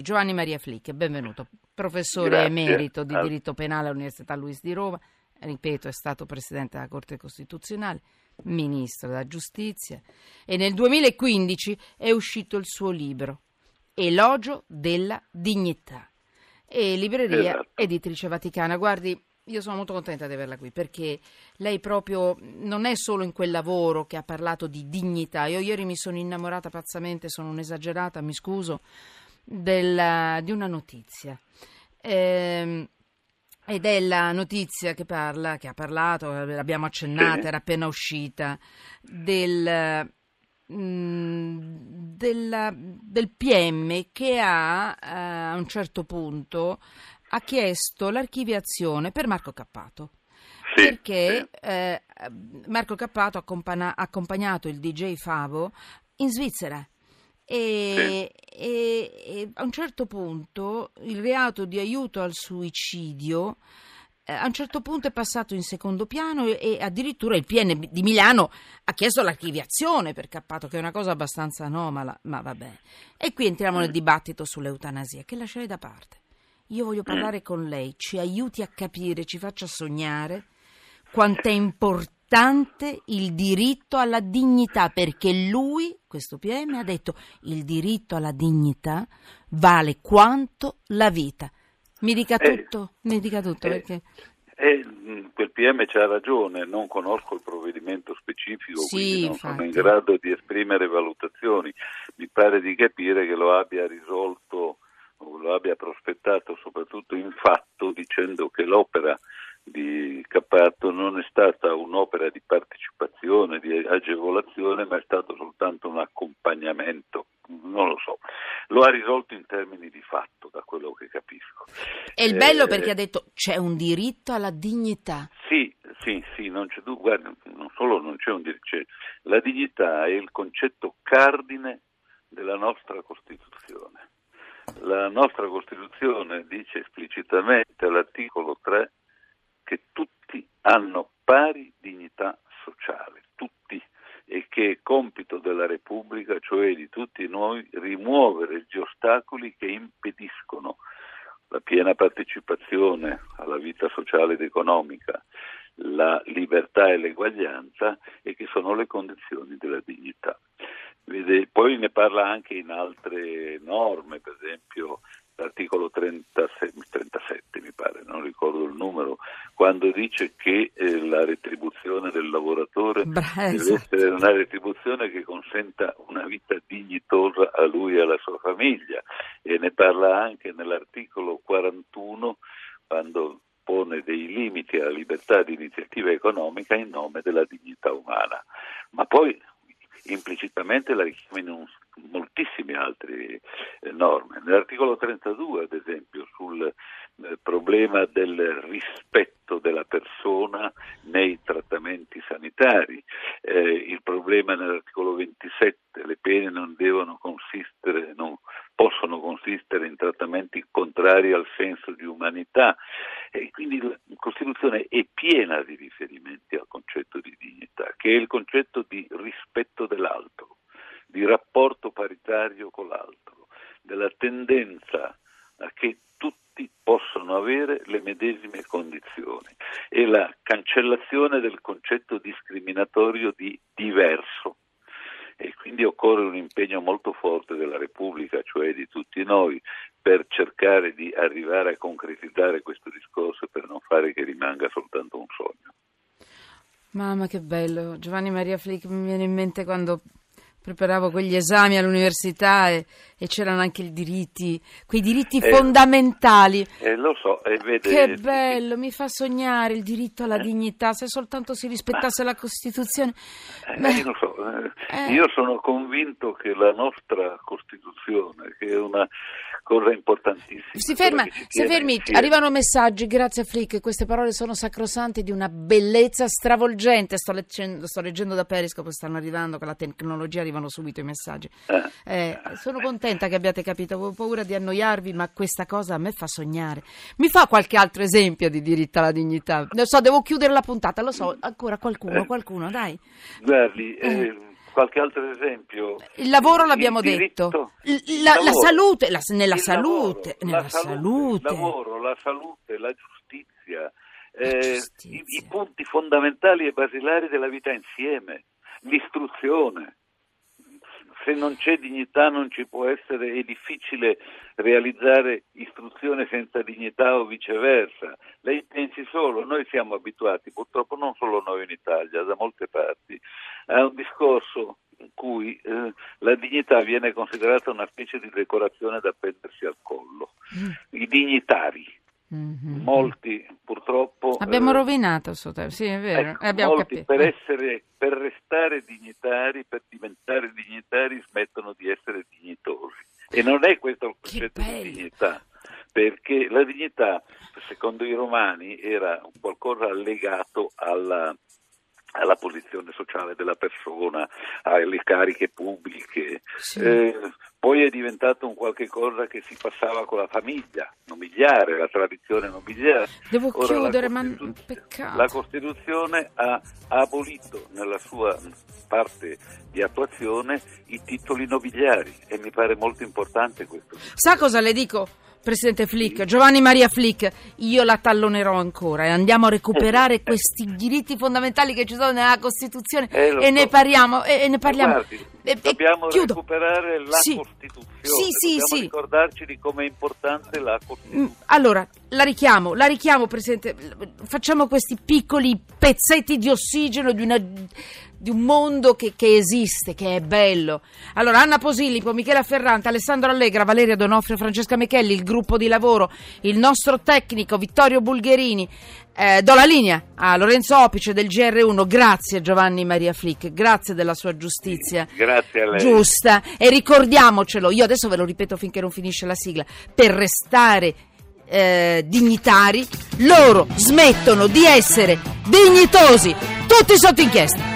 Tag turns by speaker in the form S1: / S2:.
S1: Giovanni Maria Flick, benvenuto, professore
S2: Grazie.
S1: emerito di
S2: Ah.
S1: diritto penale all'Università Luis di Roma, ripeto, è stato presidente della Corte Costituzionale, ministro della Giustizia e nel 2015 è uscito il suo libro Elogio della dignità e libreria
S2: Esatto.
S1: editrice Vaticana. Guardi, io sono molto contenta di averla qui perché lei proprio non è solo in quel lavoro che ha parlato di dignità. Io ieri mi sono innamorata pazzamente, sono un'esagerata, mi scuso, della- di una notizia. Ehm, ed è la notizia che parla, che ha parlato, l'abbiamo accennata,
S2: Sì.
S1: era appena uscita, del, mm, della- del PM che ha eh, a un certo punto ha chiesto l'archiviazione per Marco Cappato.
S2: Sì,
S1: perché
S2: sì.
S1: eh, Marco Cappato ha accompagnato il DJ Favo in Svizzera. E, e- e a un certo punto il reato di aiuto al suicidio eh, a un certo punto è passato in secondo piano e, e addirittura il PN di Milano ha chiesto l'archiviazione per Cappato, che è una cosa abbastanza anomala, ma vabbè. E qui entriamo nel dibattito sull'eutanasia, che lascerei da parte. Io voglio parlare con lei, ci aiuti a capire, ci faccia sognare quanto è importante il diritto alla dignità, perché lui, questo PM, ha detto il diritto alla dignità vale quanto la vita. Mi dica
S2: Eh,
S1: tutto, mi dica tutto,
S2: eh,
S1: perché...
S2: E mh, quel PM c'ha ragione, non conosco il provvedimento specifico,
S1: Sì,
S2: quindi non sono in
S1: infatti.
S2: grado di esprimere valutazioni. Mi pare di capire che lo abbia risolto o lo abbia prospettato soprattutto in fatto dicendo che l'opera di Cappato non è stata un'opera di partecipazione, di agevolazione, ma è stato soltanto un accompagnamento. Non lo so. Lo ha risolto in termini di fatto, da quello che capisco.
S1: È il bello
S2: Eh,
S1: perché ha detto c'è un diritto alla dignità.
S2: Sì, sì, sì, non c'è dubbio, guarda, non solo non c'è un diritto, c'è- la dignità è il concetto cardine della nostra Costituzione. La nostra Costituzione dice esplicitamente all'articolo 3 che tutti hanno pari dignità sociale, tutti, e che è compito della Repubblica, cioè di tutti noi, rimuovere gli ostacoli che impediscono la piena partecipazione alla vita sociale ed economica, la libertà e l'eguaglianza e che sono le condizioni della dignità. Poi ne parla anche in altre norme, per esempio l'articolo 36 37 mi pare, non ricordo il numero, quando dice che eh, la retribuzione del lavoratore
S1: Bra-
S2: deve
S1: esatto.
S2: essere una retribuzione che consenta una vita dignitosa a lui e alla sua famiglia e ne parla anche nell'articolo 41 quando pone dei limiti alla libertà di iniziativa economica in nome della dignità umana. Ma poi implicitamente la richiama in un- moltissime altre eh, norme. Nell'articolo 32, ad esempio, sul eh, problema del rispetto della persona nei trattamenti sanitari, eh, il problema nell'articolo 27, le pene non devono consistere, non possono consistere in trattamenti contrari al senso di umanità Costituzione è piena di riferimenti al concetto di dignità, che è il concetto di rispetto dell'altro, di rapporto paritario con l'altro, della tendenza a che tutti possano avere le medesime condizioni e la cancellazione del concetto discriminatorio di diverso. E quindi occorre un impegno molto forte della Repubblica, cioè di tutti noi, per cercare di arrivare a concretizzare questo discorso e per non fare che rimanga soltanto un sogno.
S1: Mamma che bello, Giovanni Maria Flick mi viene in mente quando preparavo quegli esami all'università e, e c'erano anche i diritti, quei diritti
S2: Eh,
S1: fondamentali.
S2: E lo so, e vede,
S1: Che bello, mi fa sognare il diritto alla dignità, se soltanto si rispettasse la Costituzione.
S2: Eh,
S1: Beh,
S2: io lo so, eh,
S1: eh.
S2: io sono convinto che la nostra Costituzione, che è una cosa importantissima,
S1: Si ferma, si fermi,
S2: insieme.
S1: arrivano messaggi, grazie a Flick, queste parole sono sacrosante di una bellezza stravolgente, sto leggendo, sto leggendo da Periscope, stanno arrivando con la tecnologia, arrivano subito i messaggi.
S2: Eh,
S1: Eh, sono contenta che abbiate capito, avevo paura di annoiarvi, ma questa cosa a me fa sognare. Mi fa qualche altro esempio di diritto alla dignità? Lo so, devo chiudere la puntata, lo so, ancora qualcuno, qualcuno, dai.
S2: Guardi,
S1: Eh.
S2: Qualche altro esempio?
S1: Il lavoro l'abbiamo
S2: diritto,
S1: detto. La, la, salute, la, nella
S2: il
S1: salute,
S2: lavoro,
S1: nella
S2: la
S1: salute.
S2: Il lavoro, la salute, la giustizia, eh,
S1: giustizia.
S2: I, i punti fondamentali e basilari della vita insieme, l'istruzione se non c'è dignità non ci può essere, è difficile realizzare istruzione senza dignità o viceversa. Lei pensi solo, noi siamo abituati, purtroppo non solo noi in Italia, da molte parti, a un discorso in cui eh, la dignità viene considerata una specie di decorazione da appendersi al collo. I dignitari,
S1: Mhm.
S2: molti purtroppo...
S1: Abbiamo
S2: eh,
S1: rovinato sì, è vero.
S2: Ecco, molti per, essere, per restare dignitari, per diventare dignitari, smettono di essere dignitosi. E non è questo il concetto di dignità, perché la dignità, secondo i romani, era un qualcosa legato alla, alla posizione sociale della persona, alle cariche pubbliche.
S1: Sì.
S2: Eh, poi è diventato un qualche cosa che si passava con la famiglia nobiliare, la tradizione nobiliare.
S1: Devo
S2: Ora,
S1: chiudere, ma peccato.
S2: La Costituzione ha, ha abolito nella sua parte di attuazione i titoli nobiliari e mi pare molto importante questo.
S1: Sa cosa le dico? Presidente Flick, Giovanni Maria Flick, io la tallonerò ancora e andiamo a recuperare questi diritti fondamentali che ci sono nella Costituzione
S2: Eh,
S1: e ne
S2: so.
S1: parliamo. E, e ne parliamo.
S2: Guardi,
S1: E- e
S2: dobbiamo
S1: chiudo.
S2: recuperare la
S1: Sì.
S2: Costituzione,
S1: Sì, sì,
S2: dobbiamo ricordarci di come è importante la
S1: Mm,
S2: Costituzione.
S1: Allora, la richiamo, la richiamo, Presidente. Facciamo questi piccoli pezzetti di ossigeno di, una- di un mondo che, che esiste, che è bello. Allora, Anna Posillipo, Michela Ferrante, Alessandro Allegra, Valeria Donofrio, Francesca Michelli, il gruppo di lavoro, il nostro tecnico Vittorio Bulgherini. Eh, do la linea a Lorenzo Opice del GR1. Grazie Giovanni Maria Flick, grazie della sua giustizia
S2: Grazie a lei.
S1: giusta e ricordiamocelo, io adesso ve lo ripeto finché non finisce la sigla, per restare eh, dignitari loro smettono di essere dignitosi, tutti sotto inchiesta.